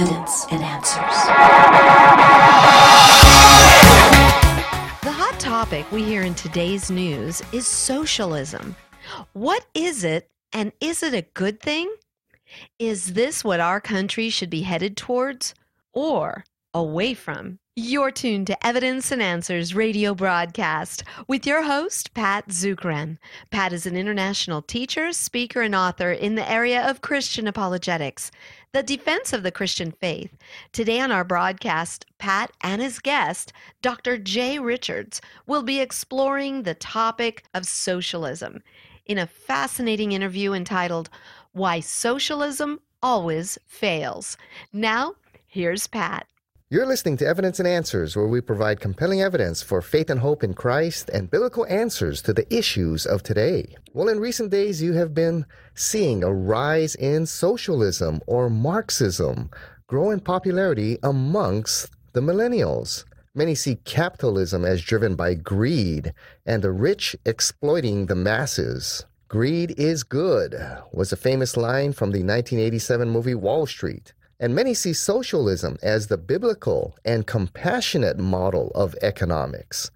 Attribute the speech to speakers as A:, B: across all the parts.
A: evidence and answers.
B: The hot topic we hear in today's news is socialism. What is it, and is it a good thing? Is this what our country should be headed towards or away from? You're tuned to Evidence and Answers radio broadcast with your host, Pat Zukeran. Pat is an international teacher, speaker, and author in the area of Christian apologetics, the defense of the Christian faith. Today on our broadcast, Pat and his guest, Dr. Jay Richards, will be exploring the topic of socialism in a fascinating interview entitled Why Socialism Always Fails. Now, here's Pat.
C: You're listening to Evidence and Answers, where we provide compelling evidence for faith and hope in Christ and biblical answers to the issues of today. Well, in recent days, you have been seeing a rise in socialism or Marxism grow in popularity amongst the millennials. Many see capitalism as driven by greed and the rich exploiting the masses. Greed is good was a famous line from the 1987 movie Wall Street. And many see socialism as the biblical and compassionate model of economics.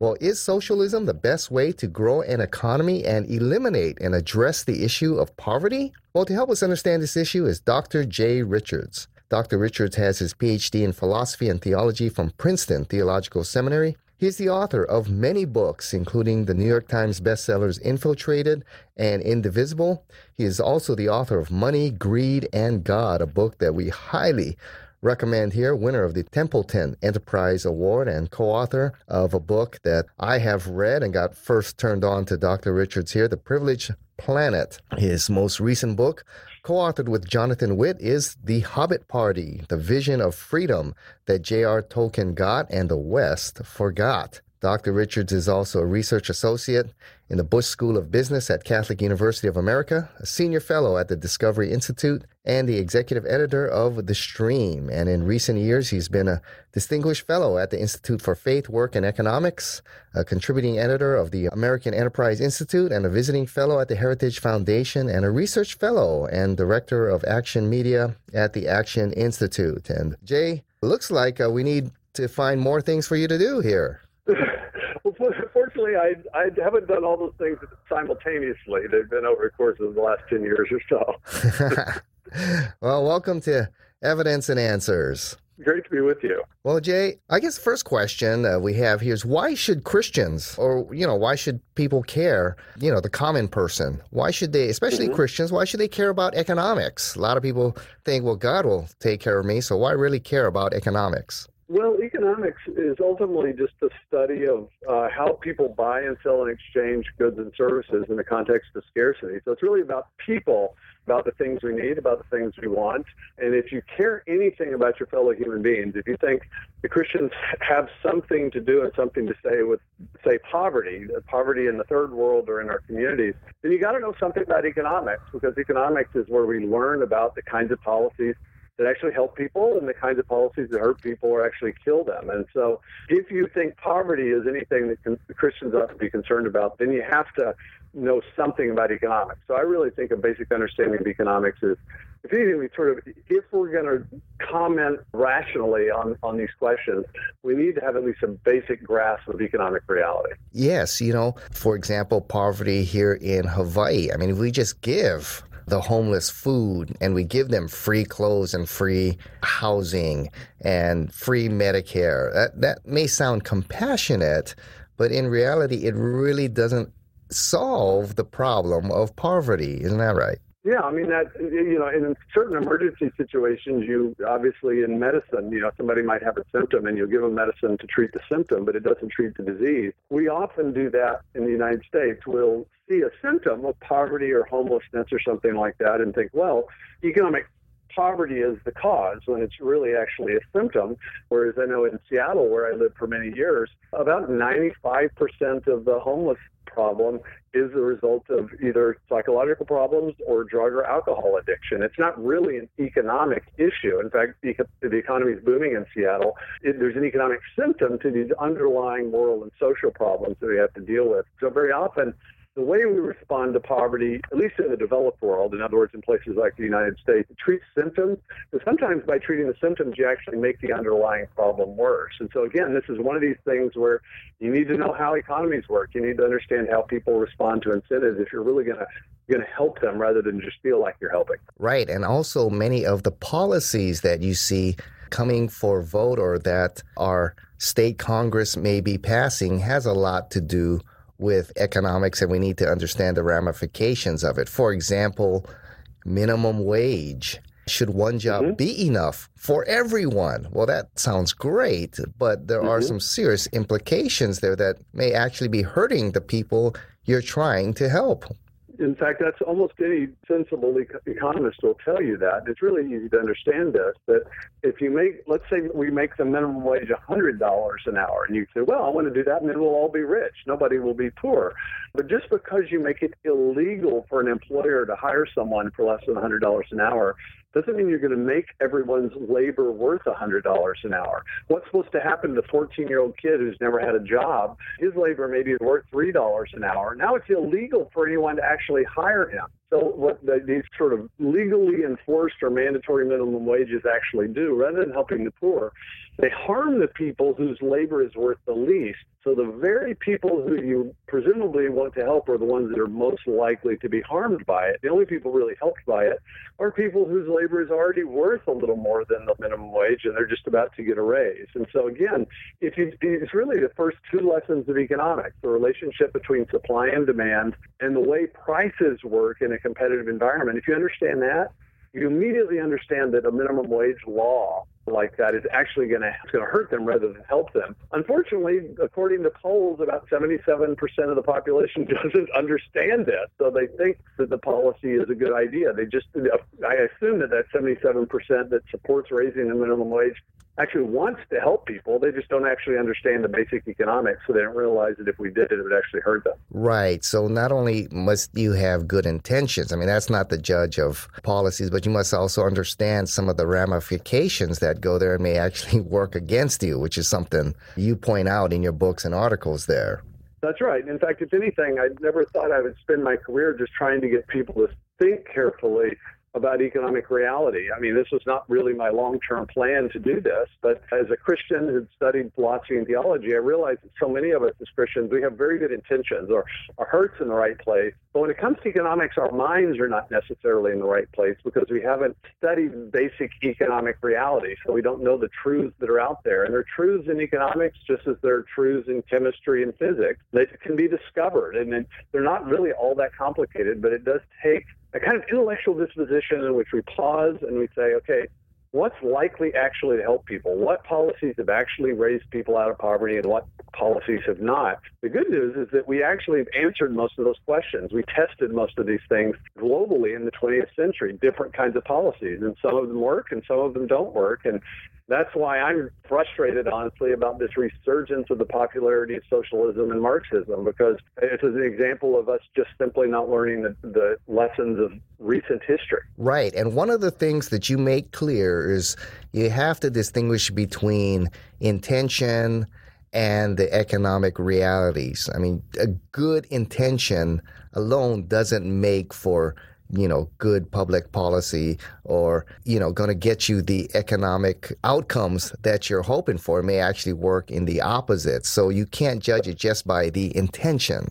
C: Well, is socialism the best way to grow an economy and eliminate and address the issue of poverty? Well, to help us understand this issue is Dr. Jay Richards. Dr. Richards has his PhD in philosophy and theology from Princeton Theological Seminary he is the author of many books, including the New York Times bestsellers Infiltrated and Indivisible. He is also the author of Money, Greed, and God, a book that we highly recommend here, winner of the Templeton Enterprise Award and co author of a book that I have read and got first turned on to Dr. Richards here, The Privileged Planet. His most recent book, co authored with Jonathan Witt, is The Hobbit Party, the vision of freedom that J.R. Tolkien got and the West forgot. Dr. Richards is also a research associate in the Busch School of Business at Catholic University of America, a senior fellow at the Discovery Institute, and the executive editor of The Stream. And in recent years, he's been a distinguished fellow at the Institute for Faith, Work, and Economics, a contributing editor of the American Enterprise Institute, and a visiting fellow at the Heritage Foundation, and a research fellow and director of Acton Media at the Acton Institute. And Jay, looks like uh, we need to find more things for you to do here.
D: well, fortunately, I I haven't done all those things simultaneously. They've been over the course of the last ten years or
C: so. well, welcome to Evidence and Answers.
D: Great to be with you.
C: Well, Jay, I guess the first question uh, we have here is why should Christians, or you know, why should people care? You know, the common person, why should they, especially mm-hmm. Christians, why should they care about economics? A lot of people think, well, God will take care of me, so why really care about economics?
D: Well, economics is ultimately just a study of uh, how people buy and sell and exchange goods and services in the context of scarcity. So it's really about people, about the things we need, about the things we want. And if you care anything about your fellow human beings, if you think the Christians have something to do and something to say with, say, poverty, poverty in the third world or in our communities, then you got to know something about economics because economics is where we learn about the kinds of policies that actually help people and the kinds of policies that hurt people or actually kill them. And so, if you think poverty is anything that Christians ought to be concerned about, then you have to know something about economics. So, I really think a basic understanding of economics is, if anything, we sort of, if we're going to comment rationally on, on these questions, we need to have at least a basic grasp of economic reality.
C: Yes, you know, for example, poverty here in Hawaii. I mean, if we just give the homeless food and we give them free clothes and free housing and free Medicare. That, that may sound compassionate, but in reality, it really doesn't solve the problem of poverty. Isn't that right?
D: Yeah, I mean that you know, in certain emergency situations, you obviously in medicine, you know, somebody might have a symptom and you give them medicine to treat the symptom, but it doesn't treat the disease. We often do that in the United States. We'll see a symptom of poverty or homelessness or something like that and think, well, economic poverty is the cause when it's really actually a symptom. Whereas I know in Seattle, where I lived for many years, about 95% of the homeless problem is the result of either psychological problems or drug or alcohol addiction. It's not really an economic issue. In fact, the economy is booming in Seattle. It, there's an economic symptom to these underlying moral and social problems that we have to deal with. So very often, the way we respond to poverty, at least in the developed world, in other words, in places like the United States, treats symptoms. And sometimes by treating the symptoms, you actually make the underlying problem worse. And so, again, this is one of these things where you need to know how economies work. You need to understand how people respond to incentives if you're really going to going to help them rather than just feel like you're helping.
C: Right, and also many of the policies that you see coming for vote or that our state congress may be passing has a lot to do with economics and we need to understand the ramifications of it. For example, minimum wage. Should one job mm-hmm. be enough for everyone? Well, that sounds great, but there mm-hmm. are some serious implications there that may actually be hurting the people you're trying to help
D: in fact, that's almost any sensible economist will tell you that. It's really easy to understand this. That if you make, let's say we make the minimum wage $100 an hour, and you say, well, I want to do that, and then we'll all be rich. Nobody will be poor. But just because you make it illegal for an employer to hire someone for less than $100 an hour doesn't mean you're going to make everyone's labor worth $100 an hour. What's supposed to happen to the 14 year old kid who's never had a job? His labor maybe is worth $3 an hour. Now it's illegal for anyone to actually hire him. So what the, these sort of legally enforced or mandatory minimum wages actually do, rather than helping the poor, they harm the people whose labor is worth the least. So the very people who you presumably want to help are the ones that are most likely to be harmed by it. The only people really helped by it are people whose labor is already worth a little more than the minimum wage and they're just about to get a raise. And so again, if you, it's really the first two lessons of economics, the relationship between supply and demand and the way prices work in a competitive environment. If you understand that, you immediately understand that a minimum wage law like that is actually going to going to hurt them rather than help them. Unfortunately, according to polls, about 77% of the population doesn't understand this, so they think that the policy is a good idea. They just I assume that that 77% that supports raising the minimum wage actually wants to help people. They just don't actually understand the basic economics, so they don't realize that if we did it, it would actually hurt them.
C: Right. So not only must you have good intentions, I mean, that's not the judge of policies, but you must also understand some of the ramifications that go there and may actually work against you, which is something you point out in your books and articles there.
D: That's right. In fact, if anything, I never thought I would spend my career just trying to get people to think carefully about economic reality. I mean, this was not really my long term plan to do this, but as a Christian who'd studied philosophy and theology, I realized that so many of us as Christians, we have very good intentions or our heart's in the right place. But when it comes to economics, our minds are not necessarily in the right place because we haven't studied basic economic reality. So we don't know the truths that are out there. And there are truths in economics just as there are truths in chemistry and physics that can be discovered. And they're not really all that complicated, but it does take a kind of intellectual disposition in which we pause and we say, okay, what's likely actually to help people? What policies have actually raised people out of poverty and what policies have not? The good news is that we actually have answered most of those questions. We tested most of these things globally in the 20th century, different kinds of policies, and some of them work and some of them don't work. And that's why I'm frustrated, honestly, about this resurgence of the popularity of socialism and Marxism, because it's an example of us just simply not learning the, the lessons of recent history.
C: Right. And one of the things that you make clear is you have to distinguish between intention and the economic realities. I mean, a good intention alone doesn't make for you know, good public policy or, you know, going to get you the economic outcomes that you're hoping for may actually work in the opposite. So you can't judge it just by the intention.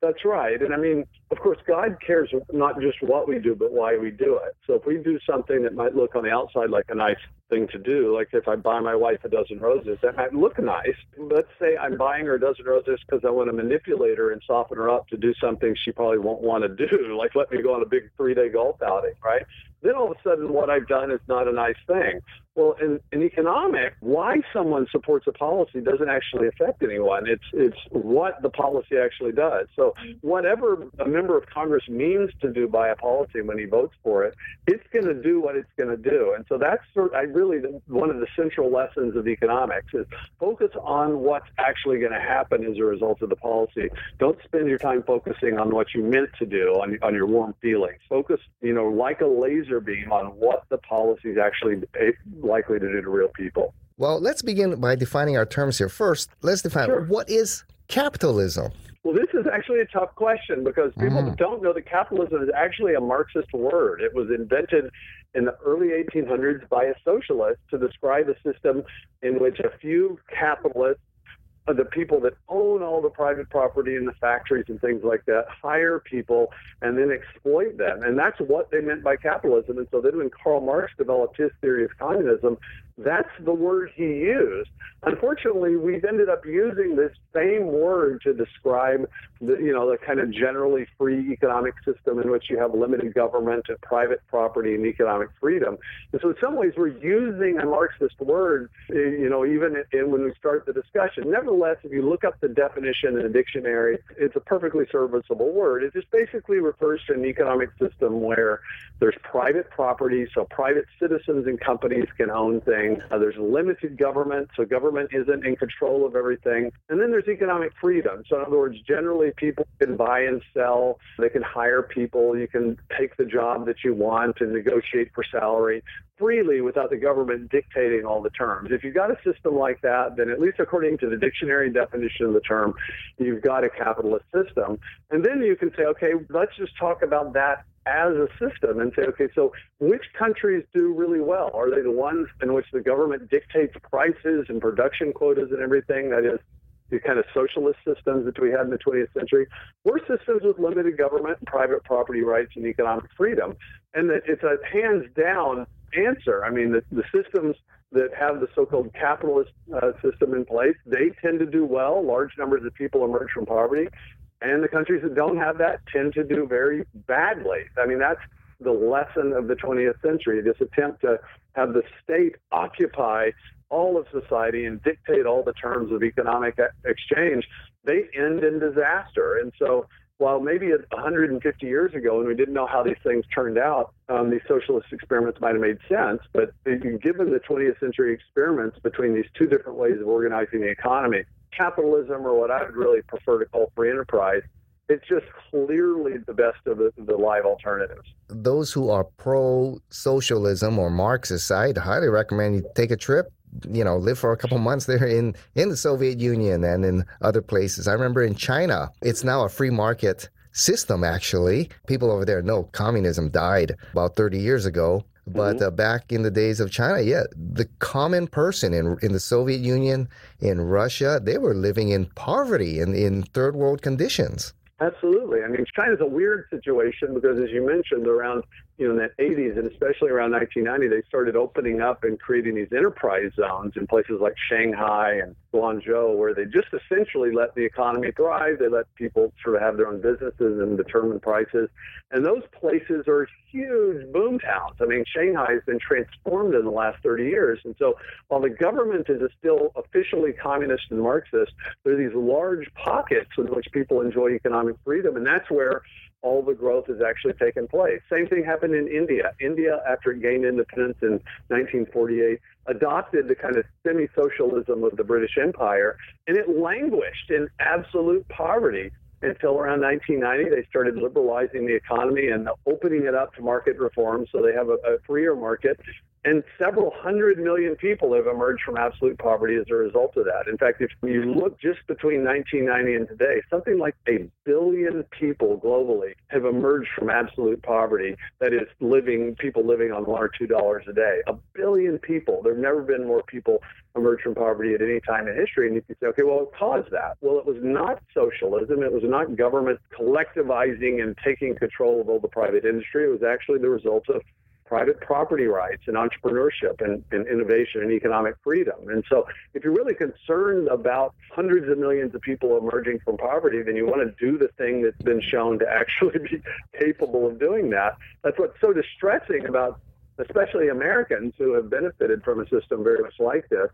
D: That's right. And I mean, of course, God cares not just what we do, but why we do it. So if we do something that might look on the outside like a nice thing to do, like if I buy my wife a dozen roses, that might look nice. Let's say I'm buying her a dozen roses because I want to manipulate her and soften her up to do something she probably won't want to do, like let me go on a big three day golf outing, right? Then all of a sudden, what I've done is not a nice thing. Well, in, in economic, why someone supports a policy doesn't actually affect anyone. It's it's what the policy actually does. So whatever a member of Congress means to do by a policy when he votes for it, it's going to do what it's going to do. And so that's sort I really one of the central lessons of economics is focus on what's actually going to happen as a result of the policy. Don't spend your time focusing on what you meant to do on on your warm feelings. Focus, you know, like a laser beam on what the policy is actually eh, likely to do to real people.
C: Well, let's begin by defining our terms here. First, let's define sure. what is capitalism.
D: Well, this is actually a tough question because people mm. don't know that capitalism is actually a Marxist word. It was invented in the early 1800s by a socialist to describe a system in which a few capitalists the people that own all the private property and the factories and things like that hire people and then exploit them. And that's what they meant by capitalism. And so then when Karl Marx developed his theory of communism, that's the word he used. Unfortunately, we've ended up using this same word to describe the, you know, the kind of generally free economic system in which you have limited government and private property and economic freedom. And so in some ways, we're using a Marxist word, eh, you know, even in, when we start the discussion. Nevertheless, if you look up the definition in a dictionary, it's a perfectly serviceable word. It just basically refers to an economic system where there's private property, so private citizens and companies can own things uh, there's limited government, so government isn't in control of everything. And then there's economic freedom. So, in other words, generally people can buy and sell, they can hire people, you can take the job that you want and negotiate for salary freely without the government dictating all the terms. If you've got a system like that, then at least according to the dictionary definition of the term, you've got a capitalist system. And then you can say, okay, let's just talk about that as a system and say, okay, so which countries do really well? Are they the ones in which the government dictates prices and production quotas and everything? That is, the kind of socialist systems that we had in the 20th century were systems with limited government and private property rights and economic freedom. And that it's a hands down answer. I mean, the, the systems that have the so-called capitalist uh, system in place, they tend to do well. Large numbers of people emerge from poverty. And the countries that don't have that tend to do very badly. I mean, that's the lesson of the 20th century this attempt to have the state occupy all of society and dictate all the terms of economic exchange, they end in disaster. And so, while maybe 150 years ago, when we didn't know how these things turned out, um, these socialist experiments might have made sense. But given the 20th century experiments between these two different ways of organizing the economy, capitalism, or what I would really prefer to call free enterprise, it's just clearly the best of the, the live alternatives.
C: Those who are pro socialism or Marxist, I'd highly recommend you take a trip. You know, live for a couple months there in, in the Soviet Union and in other places. I remember in China, it's now a free market system, actually. People over there know communism died about 30 years ago. But mm-hmm. uh, back in the days of China, yeah, the common person in in the Soviet Union, in Russia, they were living in poverty and in, in third world conditions.
D: Absolutely. I mean, China's a weird situation because, as you mentioned, around you know in the 80s and especially around 1990, they started opening up and creating these enterprise zones in places like Shanghai and Guangzhou, where they just essentially let the economy thrive. They let people sort of have their own businesses and determine prices. And those places are huge boom towns. I mean, Shanghai has been transformed in the last 30 years. And so while the government is still officially communist and Marxist, there are these large pockets in which people enjoy economic freedom. And that's where all the growth has actually taken place. Same thing happened in India. India, after it gained independence in 1948, adopted the kind of semi socialism of the British Empire, and it languished in absolute poverty until around 1990. They started liberalizing the economy and opening it up to market reform so they have a, a freer market. And several hundred million people have emerged from absolute poverty as a result of that. In fact, if you look just between 1990 and today, something like a billion people globally have emerged from absolute poverty. That is, living people living on one or two dollars a day. A billion people. There have never been more people emerge from poverty at any time in history. And you can say, okay, well, what caused that? Well, it was not socialism. It was not government collectivizing and taking control of all the private industry. It was actually the result of private property rights and entrepreneurship and, and, innovation and economic freedom. And so, if you're really concerned about hundreds of millions of people emerging from poverty, then you want to do the thing that's been shown to actually be capable of doing that. That's what's so distressing about, especially Americans who have benefited from a system very much like this.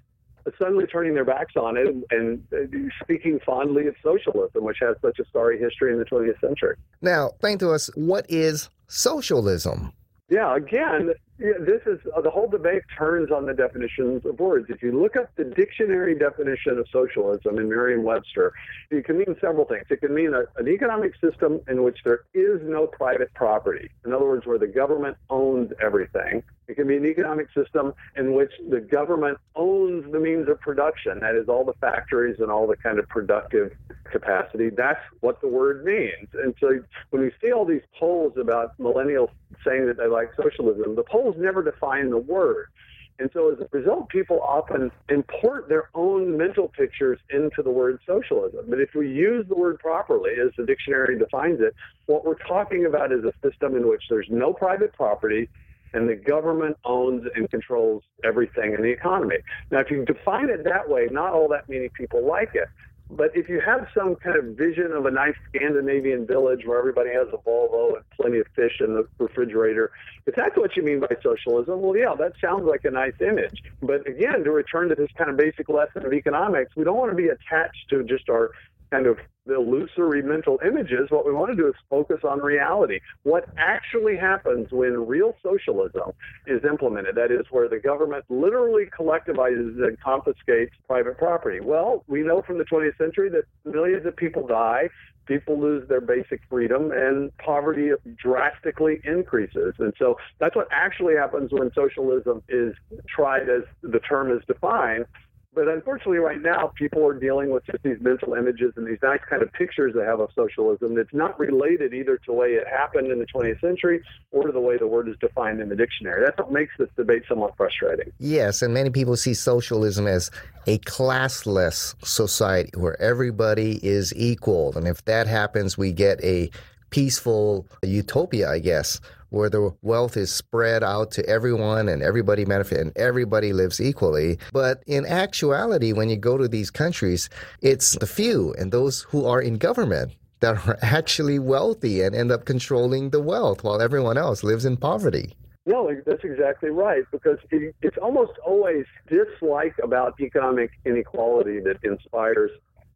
D: Suddenly turning their backs on it and, and uh, speaking fondly of socialism, which has such a sorry history in the 20th century.
C: Now, explain to us what is socialism?
D: Yeah, again, this is uh, the whole debate turns on the definitions of words. If you look up the dictionary definition of socialism in Merriam-Webster, it can mean several things. It can mean a, an economic system in which there is no private property. In other words, where the government owns everything. It can be an economic system in which the government owns the means of production. That is, all the factories and all the kind of productive capacity, that's what the word means. And so when we see all these polls about millennials saying that they like socialism, the polls never define the word. And so as a result, people often import their own mental pictures into the word socialism. But if we use the word properly, as the dictionary defines it, what we're talking about is a system in which there's no private property and the government owns and controls everything in the economy. Now, if you define it that way, not all that many people like it. But if you have some kind of vision of a nice Scandinavian village where everybody has a Volvo and plenty of fish in the refrigerator, if that's what you mean by socialism, well, yeah, that sounds like a nice image. But again, to return to this kind of basic lesson of economics, we don't want to be attached to just our kind of illusory mental images. What we want to do is focus on reality. What actually happens when real socialism is implemented, that is, where the government literally collectivizes and confiscates private property. Well, we know from the 20th century that millions of people die, people lose their basic freedom, and poverty drastically increases. And so that's what actually happens when socialism is tried as the term is defined. But unfortunately, right now, people are dealing with just these mental images and these nice kind of pictures they have of socialism that's not related either to the way it happened in the 20th century or to the way the word is defined in the dictionary. That's what makes this debate somewhat frustrating.
C: Yes, and many people see socialism as a classless society where everybody is equal. And if that happens, we get a peaceful utopia, I guess, where the wealth is spread out to everyone and everybody benefit and everybody lives equally. But in actuality, when you go to these countries, it's the few and those who are in government that are actually wealthy and end up controlling the wealth while everyone else lives in poverty.
D: No, that's exactly right. Because it's almost always dislike about economic inequality that inspires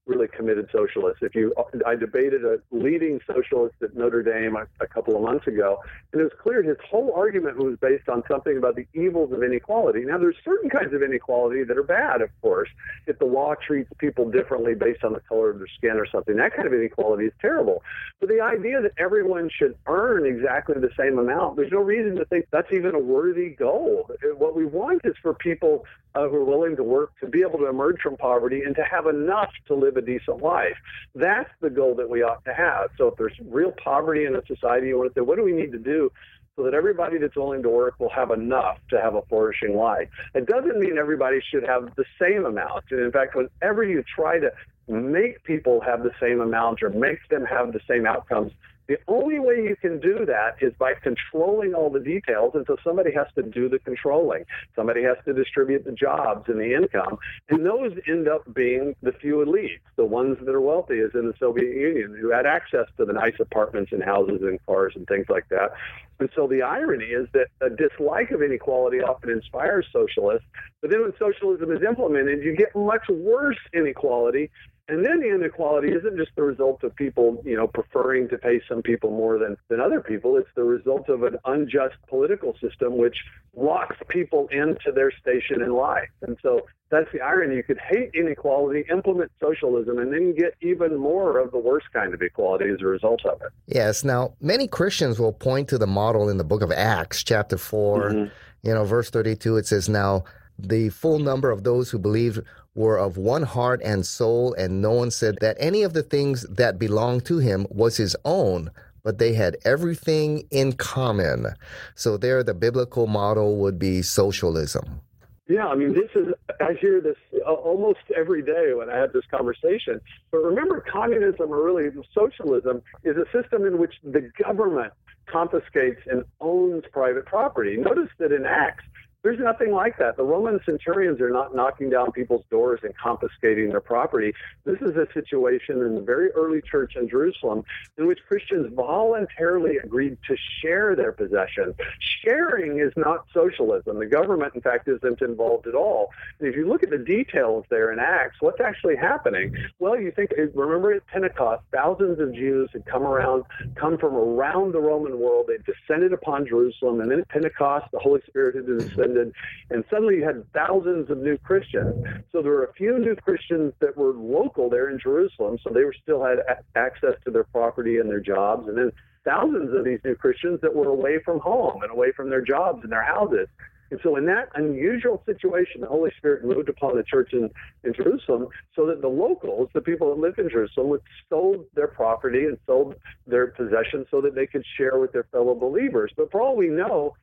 D: really committed socialist. If you, I debated a leading socialist at Notre Dame a, a, couple of months ago, and it was clear his whole argument was based on something about the evils of inequality. Now, there's certain kinds of inequality that are bad, of course. If the law treats people differently based on the color of their skin or something, that kind of inequality is terrible. But the idea that everyone should earn exactly the same amount, there's no reason to think that's even a worthy goal. What we want is for people uh, who are willing to work to be able to emerge from poverty and to have enough to live a decent life. That's the goal that we ought to have. So if there's real poverty in a society, you want to say, what do we need to do so that everybody that's willing to work will have enough to have a flourishing life? It doesn't mean everybody should have the same amount. And in fact, whenever you try to make people have the same amount or make them have the same outcomes, the only way you can do that is by controlling all the details. And so somebody has to do the controlling. Somebody has to distribute the jobs and the income. And those end up being the few elites, the ones that are wealthy, as in the Soviet Union, who had access to the nice apartments and houses and cars and things like that. And so the irony is that a dislike of inequality often inspires socialists. But then when socialism is implemented, you get much worse inequality and then the inequality isn't just the result of people, you know, preferring to pay some people more than, than other people. It's the result of an unjust political system which locks people into their station in life. And so that's the irony. You could hate inequality, implement socialism, and then get even more of the worst kind of equality as a result of it.
C: Yes. Now, many Christians will point to the model in the book of Acts, chapter 4, mm-hmm. you know, verse 32. It says, Now, the full number of those who believed were of one heart and soul, and no one said that any of the things that belonged to him was his own, but they had everything in common. So, there, the biblical model would be socialism.
D: Yeah, I mean, this is, I hear this uh, almost every day when I have this conversation. But remember, communism or really socialism is a system in which the government confiscates and owns private property. Notice that in Acts, there's nothing like that. The Roman centurions are not knocking down people's doors and confiscating their property. This is a situation in the very early church in Jerusalem in which Christians voluntarily agreed to share their possessions. Sharing is not socialism. The government, in fact, isn't involved at all. And if you look at the details there in Acts, what's actually happening? Well, you think, remember at Pentecost, thousands of Jews had come around, come from around the Roman world. They descended upon Jerusalem. And then at Pentecost, the Holy Spirit had descended and suddenly you had thousands of new Christians. So there were a few new Christians that were local there in Jerusalem, so they were still had access to their property and their jobs, and then thousands of these new Christians that were away from home and away from their jobs and their houses. And so, in that unusual situation, the Holy Spirit moved upon the church in, in Jerusalem so that the locals, the people that lived in Jerusalem, would sold their property and sold their possessions so that they could share with their fellow believers. But for all we know,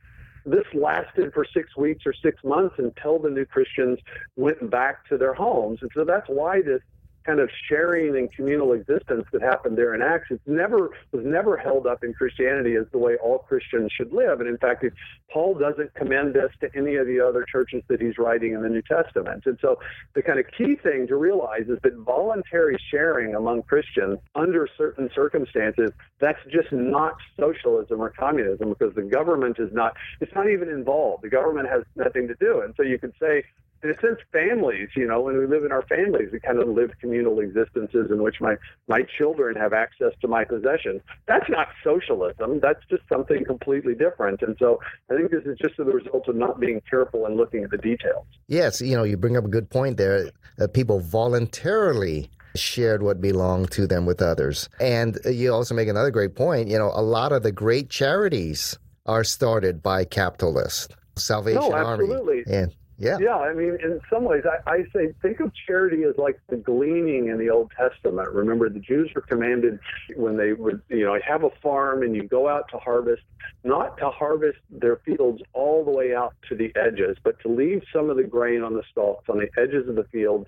D: this lasted for six weeks or six months until the new Christians went back to their homes. And so that's why this kind of sharing and communal existence that happened there in Acts. It's never was never held up in Christianity as the way all Christians should live. And in fact, Paul doesn't commend this to any of the other churches that he's writing in the New Testament. And so the kind of key thing to realize is that voluntary sharing among Christians under certain circumstances, that's just not socialism or communism because the government is not it's not even involved. The government has nothing to do. And so you could say in a sense, families, you know, when we live in our families, we kind of live communal existences in which my, my children have access to my possessions. That's not socialism. That's just something completely different. And so I think this is just the result of not being careful and looking at the details.
C: Yes, you know, you bring up a good point there that people voluntarily shared what belonged to them with others. And you also make another great point. You know, a lot of the great charities are started by capitalists. Salvation
D: no, absolutely.
C: Army. And yeah.
D: Yeah. I mean, in some ways, I, I say think of charity as like the gleaning in the Old Testament. Remember, the Jews were commanded when they would, you know, have a farm and you go out to harvest, not to harvest their fields all the way out to the edges, but to leave some of the grain on the stalks on the edges of the fields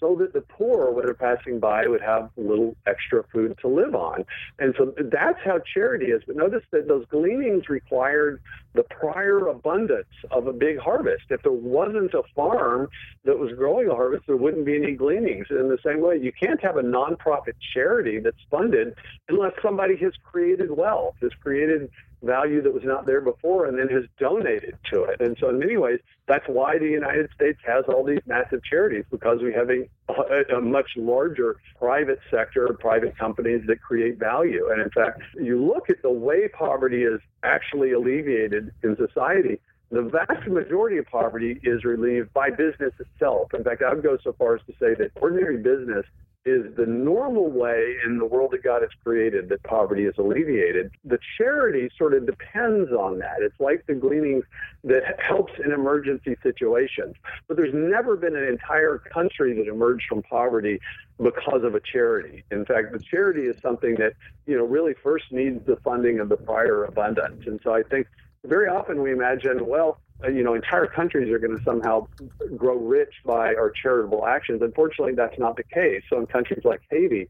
D: so that the poor, when they're passing by, would have a little extra food to live on. And so that's how charity is. But notice that those gleanings required the prior abundance of a big harvest. If there wasn't a farm that was growing a harvest, there wouldn't be any gleanings. In the same way, you can't have a nonprofit charity that's funded unless somebody has created wealth, has created value that was not there before and then has donated to it. And so, in many ways, that's why the United States has all these massive charities because we have a, a, much larger private sector, private companies that create value. And in fact, you look at the way poverty is actually alleviated in society. The vast majority of poverty is relieved by business itself. In fact, I would go so far as to say that ordinary business is the normal way in the world that God has created that poverty is alleviated. The charity sort of depends on that. It's like the gleanings that helps in emergency situations. But there's never been an entire country that emerged from poverty because of a charity. In fact, the charity is something that, you know, really first needs the funding of the prior abundance. And so I think very often we imagine, well, Uh, you know, entire countries are going to somehow grow rich by our charitable actions. Unfortunately, that's not the case. So in countries like Haiti,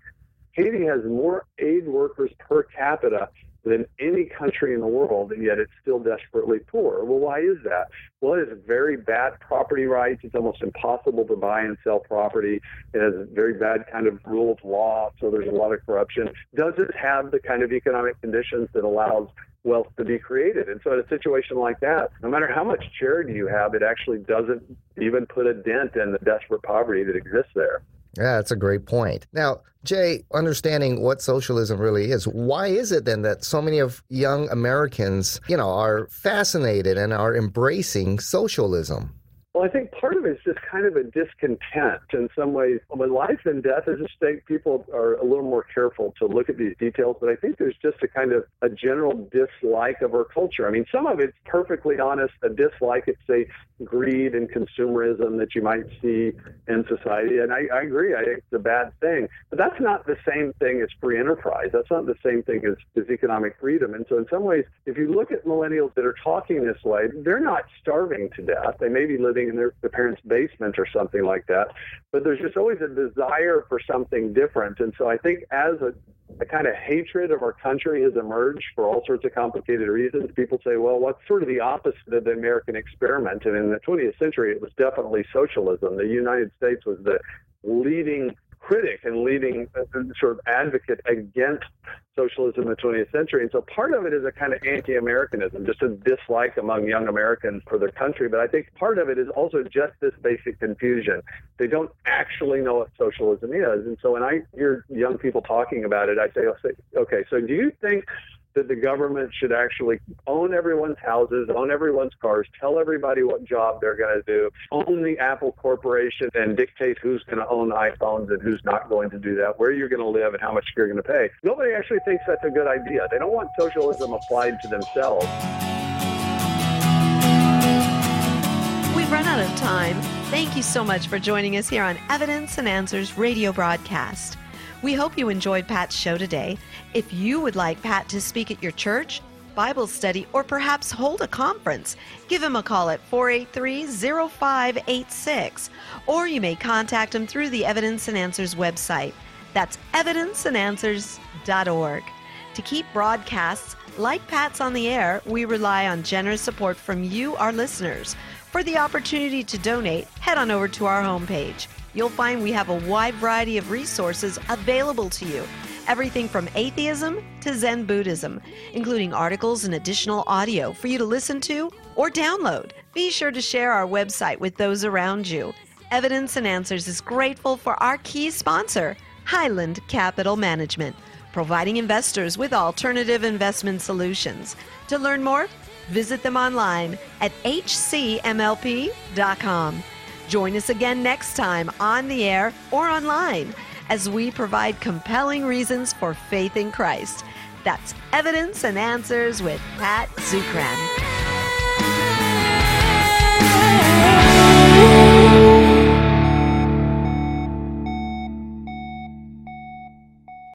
D: Haiti has more aid workers per capita than any country in the world, and yet it's still desperately poor. Well, why is that? Well, it has very bad property rights. It's almost impossible to buy and sell property. It has a very bad kind of rule of law, so there's a lot of corruption. Does it have the kind of economic conditions that allows wealth to be created. And so, in a situation like that, no matter how much charity you have, it actually doesn't even put a dent in the desperate poverty that exists there.
C: Yeah, that's a great point. Now, Jay, understanding what socialism really is, why is it then that so many of young Americans, you know, are fascinated and are embracing socialism?
D: Well, I think part of it is just kind of a discontent in some ways. When life and death is at stake, people are a little more careful to look at these details. But I think there's just a kind of a general dislike of our culture. I mean, some of it's perfectly honest, a dislike at, say, greed and consumerism that you might see in society. And I, I agree, I think it's a bad thing. But that's not the same thing as free enterprise. That's not the same thing as, as economic freedom. And so, in some ways, if you look at millennials that are talking this way, they're not starving to death. They may be living in their, their parents' basement or something like that. But there's just always a desire for something different. And so I think as a, a kind of hatred of our country has emerged for all sorts of complicated reasons. People say, well, what's sort of the opposite of the American experiment? And in the 20th century, it was definitely socialism. The United States was the leading critic and leading uh, sort of advocate against socialism in the 20th century. And so part of it is a kind of anti-Americanism, just a dislike among young Americans for their country. But I think part of it is also just this basic confusion. They don't actually know what socialism is. And so when I hear young people talking about it, I say, okay, so do you think that the government should actually own everyone's houses, own everyone's cars, tell everybody what job they're going to do, own the Apple Corporation, and dictate who's going to own iPhones and who's not going to do that, where you're going to live, and how much you're going to pay. Nobody actually thinks that's a good idea. They don't want socialism applied to themselves.
B: We've run out of time. Thank you so much for joining us here on Evidence and Answers radio broadcast. We hope you enjoyed Pat's show today. If you would like Pat to speak at your church, Bible study, or perhaps hold a conference, give him a call at 483 0586, or you may contact him through the Evidence and Answers website. That's evidenceandanswers.org. To keep broadcasts like Pat's on the air, we rely on generous support from you, our listeners. For the opportunity to donate, head on over to our homepage. You'll find we have a wide variety of resources available to you. Everything from atheism to Zen Buddhism, including articles and additional audio for you to listen to or download. Be sure to share our website with those around you. Evidence and Answers is grateful for our key sponsor, Highland Capital Management, providing investors with alternative investment solutions. To learn more, visit them online at hcmlp.com. Join us again next time on the air or online as we provide compelling reasons for faith in Christ. That's Evidence and Answers with Pat Zukeran.